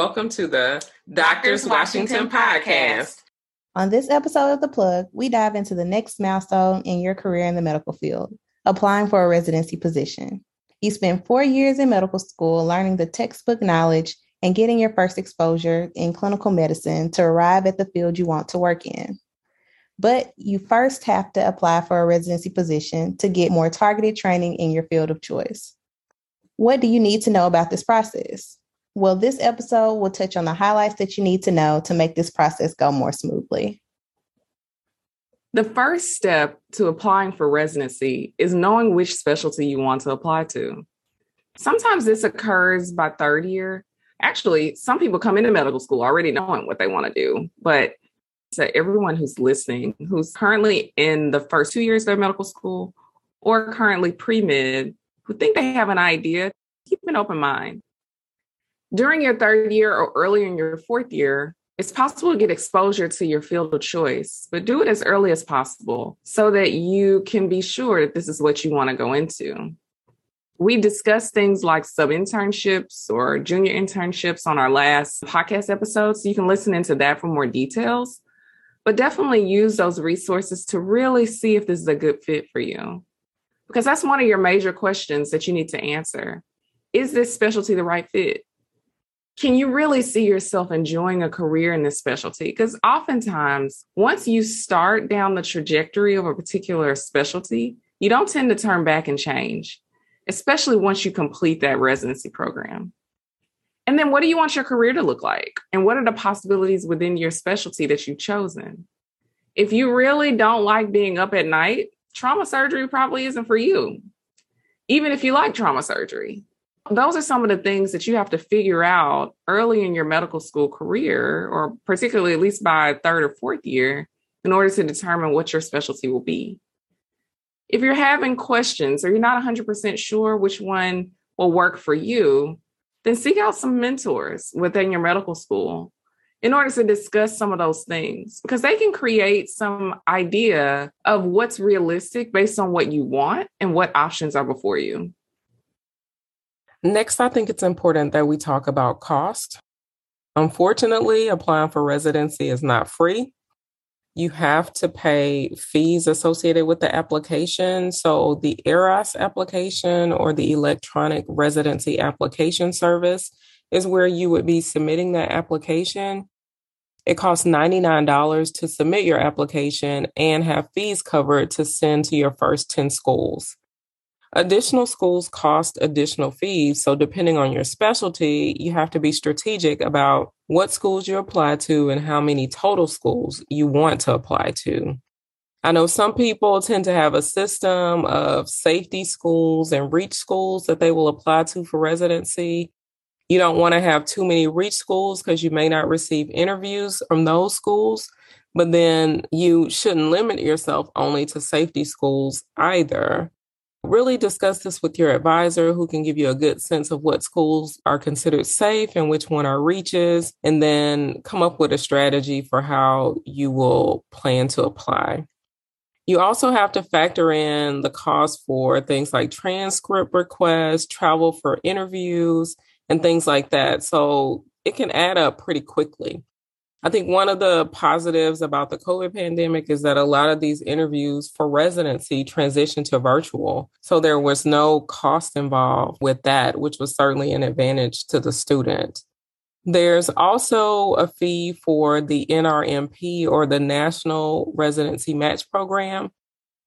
welcome to the Doctors Washington, podcast. On this episode of The Plug, we dive into the next milestone in your career in the medical field applying for a residency position. You spend four years in medical school learning the textbook knowledge and getting your first exposure in clinical medicine to arrive at the field you want to work in. But you first have to apply for a residency position to get more targeted training in your field of choice. What do you need to know about this process? Well, this episode will touch on the highlights that you need to know to make this process go more smoothly. The first step to applying for residency is knowing which specialty you want to apply to. Sometimes this occurs by third year. Actually, some people come into medical school already knowing what they want to do, but to everyone who's listening, who's currently in the first two years of their medical school or currently pre med, who think they have an idea, keep an open mind. During your third year or earlier in your fourth year, it's possible to get exposure to your field of choice, but do it as early as possible so that you can be sure that this is what you want to go into. We discussed things like sub internships or junior internships on our last podcast episode, so you can listen into that for more details. But definitely use those resources to really see if this is a good fit for you. Because that's one of your major questions that you need to answer. Is this specialty the right fit? Can you really see yourself enjoying a career in this specialty? Because oftentimes, once you start down the trajectory of a particular specialty, you don't tend to turn back and change, especially once you complete that residency program. And then, what do you want your career to look like? And what are the possibilities within your specialty that you've chosen? If you really don't like being up at night, trauma surgery probably isn't for you, even if you like trauma surgery those are some of the things that you have to figure out early in your medical school career, or particularly at least by third or fourth year, in order to determine what your specialty will be. If you're having questions or you're not 100% sure which one will work for you, then seek out some mentors within your medical school in order to discuss some of those things because they can create some idea of what's realistic based on what you want and what options are before you. Next, I think it's important that we talk about cost. Unfortunately, applying for residency is not free. You have to pay fees associated with the application. So, the ERAS application or the electronic residency application service is where you would be submitting that application. It costs $99 to submit your application and have fees covered to send to your first 10 schools. Additional schools cost additional fees. So, depending on your specialty, you have to be strategic about what schools you apply to and how many total schools you want to apply to. I know some people tend to have a system of safety schools and reach schools that they will apply to for residency. You don't want to have too many reach schools because you may not receive interviews from those schools. But then you shouldn't limit yourself only to safety schools either. Really discuss this with your advisor who can give you a good sense of what schools are considered safe and which one are reaches, and then come up with a strategy for how you will plan to apply. You also have to factor in the cost for things like transcript requests, travel for interviews, and things like that. So it can add up pretty quickly. I think one of the positives about the COVID pandemic is that a lot of these interviews for residency transitioned to virtual. So there was no cost involved with that, which was certainly an advantage to the student. There's also a fee for the NRMP or the National Residency Match Program.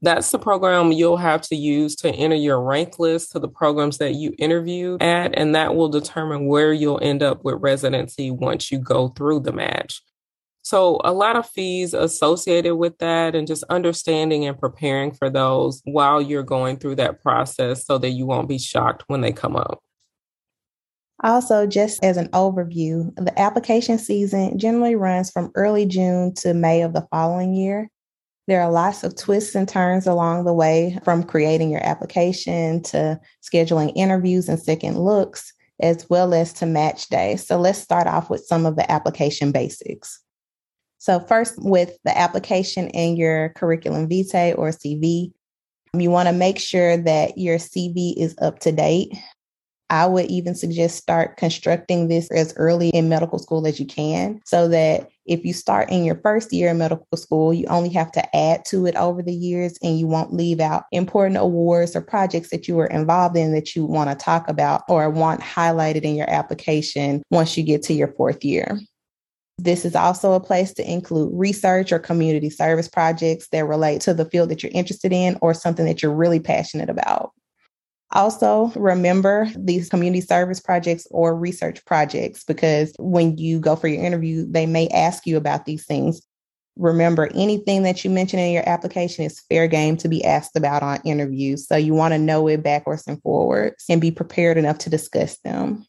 That's the program you'll have to use to enter your rank list to the programs that you interviewed at, and that will determine where you'll end up with residency once you go through the match. So, a lot of fees associated with that, and just understanding and preparing for those while you're going through that process so that you won't be shocked when they come up. Also, just as an overview, the application season generally runs from early June to May of the following year. There are lots of twists and turns along the way from creating your application to scheduling interviews and second looks, as well as to match day. So let's start off with some of the application basics. So, first, with the application and your curriculum vitae or CV, you want to make sure that your CV is up to date. I would even suggest start constructing this as early in medical school as you can so that if you start in your first year in medical school, you only have to add to it over the years and you won't leave out important awards or projects that you were involved in that you want to talk about or want highlighted in your application once you get to your fourth year. This is also a place to include research or community service projects that relate to the field that you're interested in or something that you're really passionate about. Also, remember these community service projects or research projects because when you go for your interview, they may ask you about these things. Remember, anything that you mention in your application is fair game to be asked about on interviews. So you want to know it backwards and forwards and be prepared enough to discuss them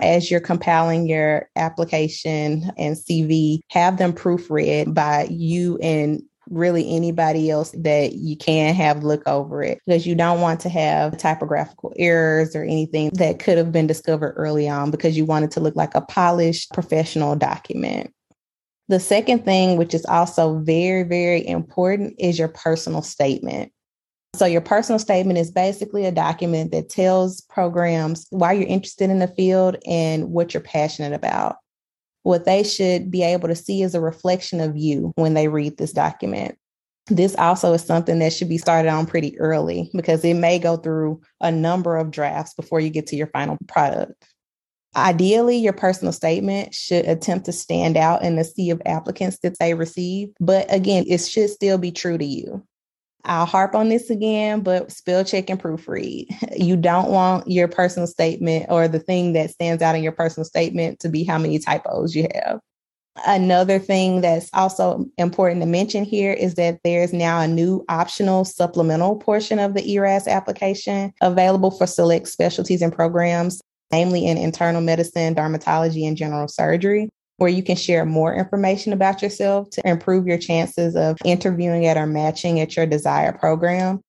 as you're compiling your application and CV, have them proofread by you and really anybody else that you can have look over it because you don't want to have typographical errors or anything that could have been discovered early on because you want it to look like a polished professional document. The second thing, which is also very, very important, is your personal statement. So, your personal statement is basically a document that tells programs why you're interested in the field and what you're passionate about. What they should be able to see is a reflection of you when they read this document. This also is something that should be started on pretty early because it may go through a number of drafts before you get to your final product. Ideally, your personal statement should attempt to stand out in the sea of applicants that they receive. But again, it should still be true to you. I'll harp on this again, but spell check and proofread. You don't want your personal statement or the thing that stands out in your personal statement to be how many typos you have. Another thing that's also important to mention here is that there's now a new optional supplemental portion of the ERAS application available for select specialties and programs, namely in internal medicine, dermatology, and general surgery where you can share more information about yourself to improve your chances of interviewing at or matching at your desired program.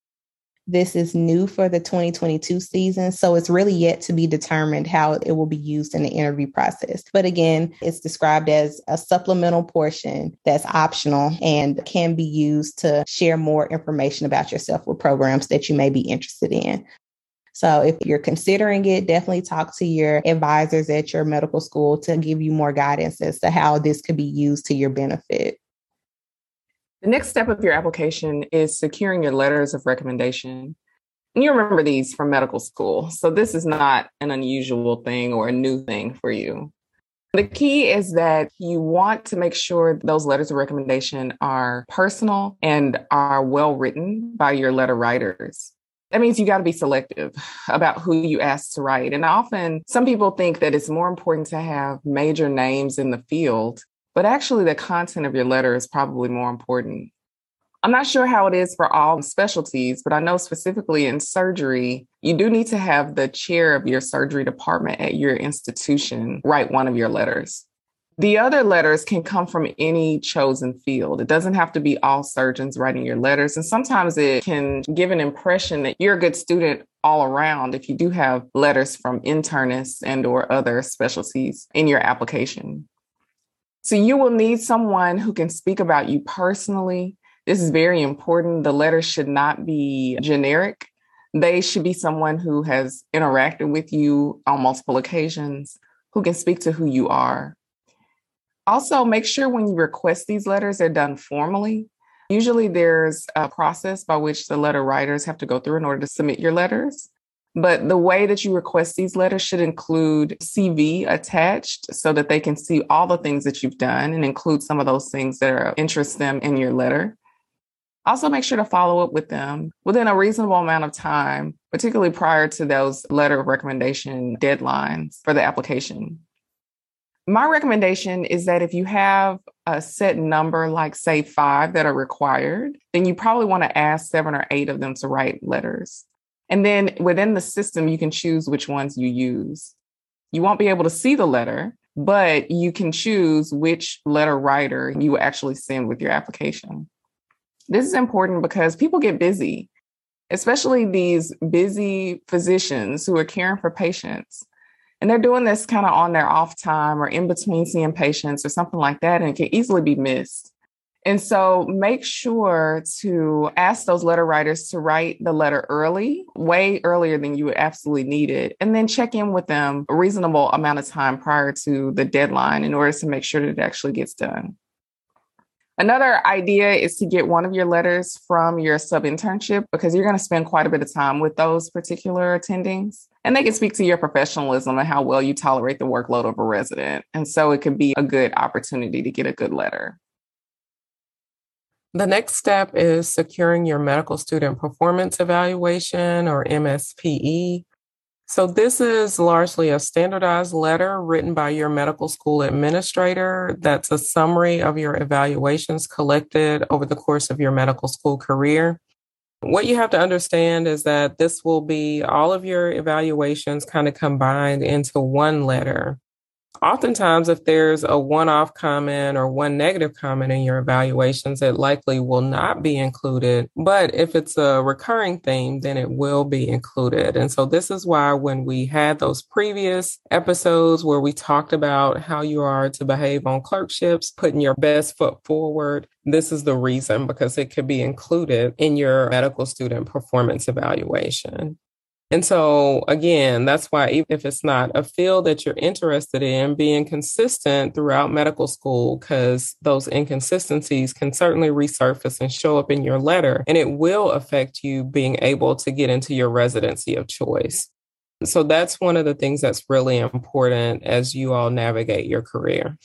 This is new for the 2022 season, so it's really yet to be determined how it will be used in the interview process. But again, it's described as a supplemental portion that's optional and can be used to share more information about yourself with programs that you may be interested in. So if you're considering it, definitely talk to your advisors at your medical school to give you more guidance as to how this could be used to your benefit. The next step of your application is securing your letters of recommendation. And you remember these from medical school. So this is not an unusual thing or a new thing for you. The key is that you want to make sure those letters of recommendation are personal and are well written by your letter writers that means you got to be selective about who you ask to write. And often some people think that it's more important to have major names in the field, but actually the content of your letter is probably more important. I'm not sure how it is for all specialties, but I know specifically in surgery, you do need to have the chair of your surgery department at your institution write one of your letters. The other letters can come from any chosen field. It doesn't have to be all surgeons writing your letters. And sometimes it can give an impression that you're a good student all around if you do have letters from internists and or other specialties in your application. So you will need someone who can speak about you personally. This is very important. The letters should not be generic. They should be someone who has interacted with you on multiple occasions, who can speak to who you are. Also, make sure when you request these letters, they're done formally. Usually, there's a process by which the letter writers have to go through in order to submit your letters. But the way that you request these letters should include CV attached so that they can see all the things that you've done and include some of those things that are, interest them in your letter. Also, make sure to follow up with them within a reasonable amount of time, particularly prior to those letter of recommendation deadlines for the application. My recommendation is that if you have a set number, like say five that are required, then you probably want to ask seven or eight of them to write letters. And then within the system, you can choose which ones you use. You won't be able to see the letter, but you can choose which letter writer you actually send with your application. This is important because people get busy, especially these busy physicians who are caring for patients And they're doing this kind of on their off time or in between seeing patients or something like that, and it can easily be missed. And so make sure to ask those letter writers to write the letter early, way earlier than you would absolutely need it, and then check in with them a reasonable amount of time prior to the deadline in order to make sure that it actually gets done. Another idea is to get one of your letters from your sub internship because you're going to spend quite a bit of time with those particular attendings. And they can speak to your professionalism and how well you tolerate the workload of a resident. And so it could be a good opportunity to get a good letter. The next step is securing your medical student performance evaluation or MSPE. So, this is largely a standardized letter written by your medical school administrator that's a summary of your evaluations collected over the course of your medical school career. What you have to understand is that this will be all of your evaluations kind of combined into one letter. Oftentimes, if there's a one off comment or one negative comment in your evaluations, it likely will not be included. But if it's a recurring theme, then it will be included. And so, this is why when we had those previous episodes where we talked about how you are to behave on clerkships, putting your best foot forward, this is the reason because it could be included in your medical student performance evaluation. And so, again, that's why even if it's not a field that you're interested in, being consistent throughout medical school, because those inconsistencies can certainly resurface and show up in your letter, and it will affect you being able to get into your residency of choice. So, that's one of the things that's really important as you all navigate your career.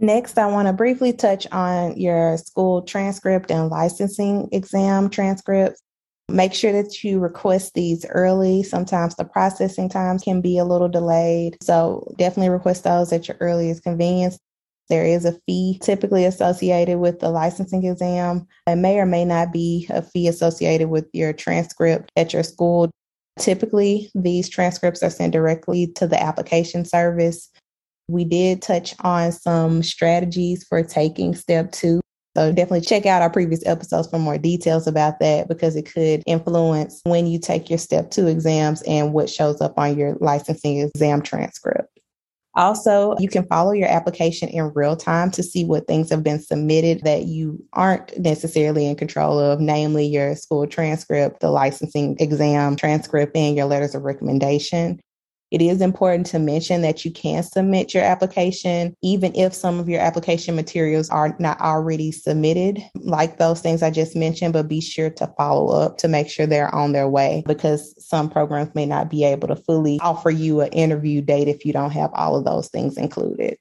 Next, I want to briefly touch on your school transcript and licensing exam transcripts. Make sure that you request these early. Sometimes the processing times can be a little delayed. So definitely request those at your earliest convenience. There is a fee typically associated with the licensing exam. It may or may not be a fee associated with your transcript at your school. Typically, these transcripts are sent directly to the application service. We did touch on some strategies for taking step two so definitely check out our previous episodes for more details about that because it could influence when you take your step two exams and what shows up on your licensing exam transcript. Also, you can follow your application in real time to see what things have been submitted that you aren't necessarily in control of, namely your school transcript, the licensing exam transcript, and your letters of recommendation. It is important to mention that you can submit your application, even if some of your application materials are not already submitted, like those things I just mentioned, but be sure to follow up to make sure they're on their way because some programs may not be able to fully offer you an interview date if you don't have all of those things included.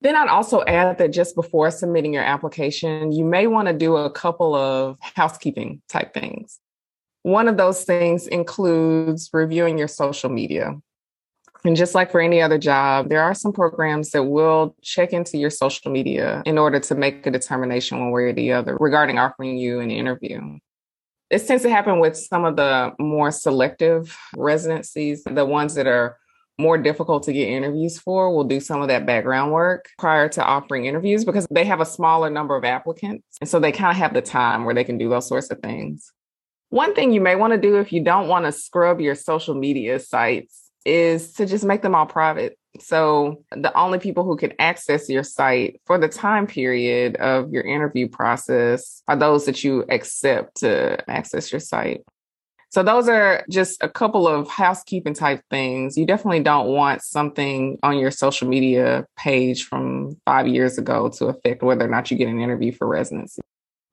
Then I'd also add that just before submitting your application, you may want to do a couple of housekeeping type things. One of those things includes reviewing your social media. And just like for any other job, there are some programs that will check into your social media in order to make a determination one way or the other regarding offering you an interview. This tends to happen with some of the more selective residencies, the ones that are more difficult to get interviews for will do some of that background work prior to offering interviews because they have a smaller number of applicants. And so they kind of have the time where they can do those sorts of things. One thing you may want to do if you don't want to scrub your social media sites is to just make them all private. So the only people who can access your site for the time period of your interview process are those that you accept to access your site. So those are just a couple of housekeeping type things. You definitely don't want something on your social media page from five years ago to affect whether or not you get an interview for residency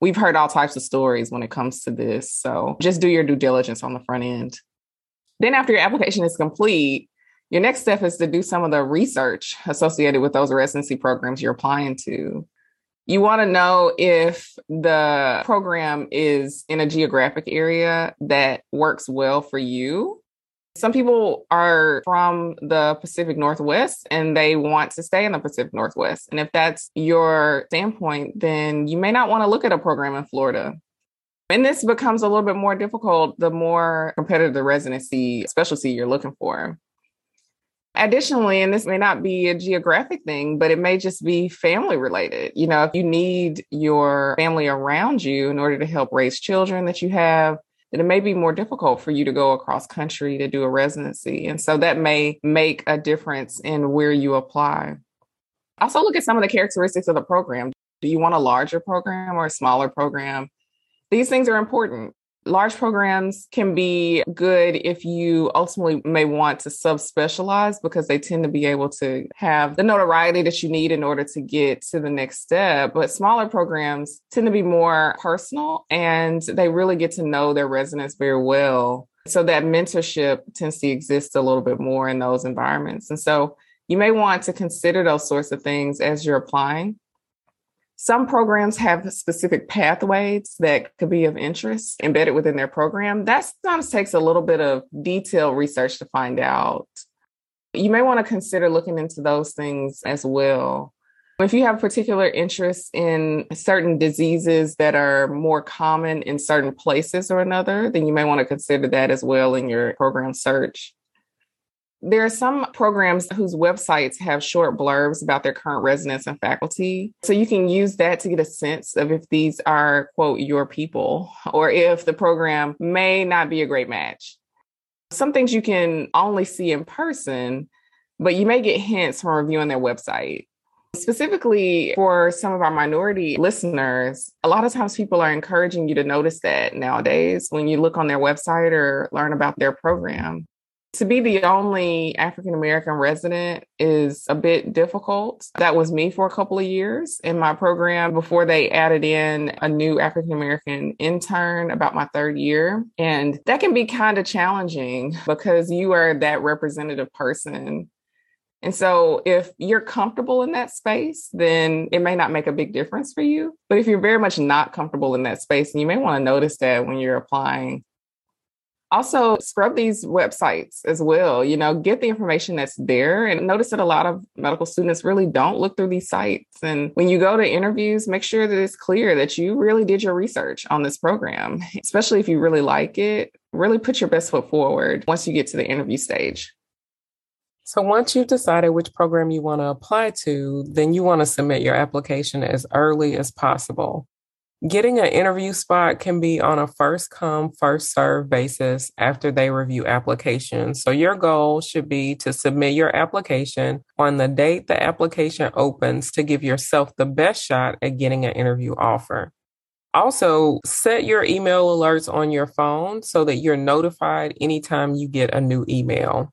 we've heard all types of stories when it comes to this. So just do your due diligence on the front end. Then, after your application is complete, your next step is to do some of the research associated with those residency programs you're applying to. You want to know if the program is in a geographic area that works well for you some people are from the Pacific Northwest and they want to stay in the Pacific Northwest. And if that's your standpoint, then you may not want to look at a program in Florida. And this becomes a little bit more difficult the more competitive the residency specialty you're looking for. Additionally, and this may not be a geographic thing, but it may just be family related. You know, if you need your family around you in order to help raise children that you have, that it may be more difficult for you to go across country to do a residency. And so that may make a difference in where you apply. Also, look at some of the characteristics of the program. Do you want a larger program or a smaller program? These things are important large programs can be good if you ultimately may want to subspecialize because they tend to be able to have the notoriety that you need in order to get to the next step. But smaller programs tend to be more personal and they really get to know their residents very well. So that mentorship tends to exist a little bit more in those environments. And so you may want to consider those sorts of things as you're applying. Some programs have specific pathways that could be of interest embedded within their program. That sometimes takes a little bit of detailed research to find out. You may want to consider looking into those things as well. If you have particular interest in certain diseases that are more common in certain places or another, then you may want to consider that as well in your program search. There are some programs whose websites have short blurbs about their current residents and faculty. So you can use that to get a sense of if these are, quote, your people, or if the program may not be a great match. Some things you can only see in person, but you may get hints from reviewing their website. Specifically for some of our minority listeners, a lot of times people are encouraging you to notice that nowadays when you look on their website or learn about their program to be the only African American resident is a bit difficult. That was me for a couple of years in my program before they added in a new African American intern about my third year. And that can be kind of challenging because you are that representative person. And so if you're comfortable in that space, then it may not make a big difference for you. But if you're very much not comfortable in that space, and you may want to notice that when you're applying, also scrub these websites as well you know get the information that's there. And notice that a lot of medical students really don't look through these sites. And when you go to interviews make sure that it's clear that you really did your research on this program especially if you really like it. Really put your best foot forward once you get to the interview stage. So once you've decided which program you want to apply to, then you want to submit your application as early as possible. Getting an interview spot can be on a first come, first serve basis after they review applications. So your goal should be to submit your application on the date the application opens to give yourself the best shot at getting an interview offer. Also, set your email alerts on your phone so that you're notified anytime you get a new email.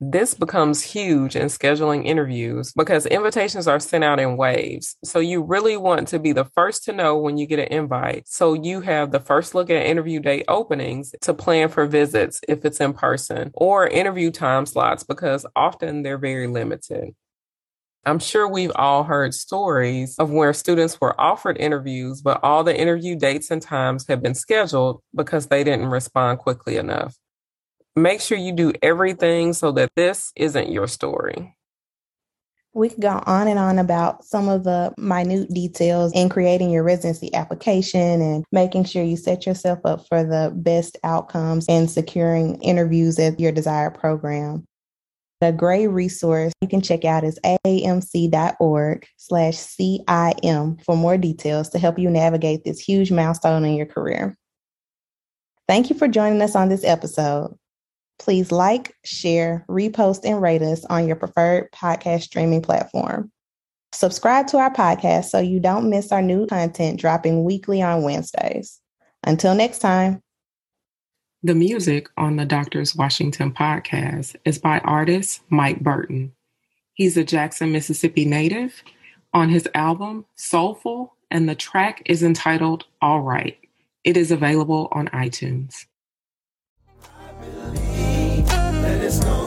This becomes huge in scheduling interviews because invitations are sent out in waves. So you really want to be the first to know when you get an invite. So you have the first look at interview date openings to plan for visits if it's in person or interview time slots because often they're very limited. I'm sure we've all heard stories of where students were offered interviews, but all the interview dates and times have been scheduled because they didn't respond quickly enough make sure you do everything so that this isn't your story. We could go on and on about some of the minute details in creating your residency application and making sure you set yourself up for the best outcomes and securing interviews at your desired program. The great resource you can check out is aamc.org slash CIM for more details to help you navigate this huge milestone in your career. Thank you for joining us on this episode. Please like, share, repost, and rate us on your preferred podcast streaming platform. Subscribe to our podcast so you don't miss our new content dropping weekly on Wednesdays. Until next time. The music on the Doctors Washington podcast is by artist Mike Burton. He's a Jackson, Mississippi native on his album Soulful, and the track is entitled All Right. It is available on iTunes. There's no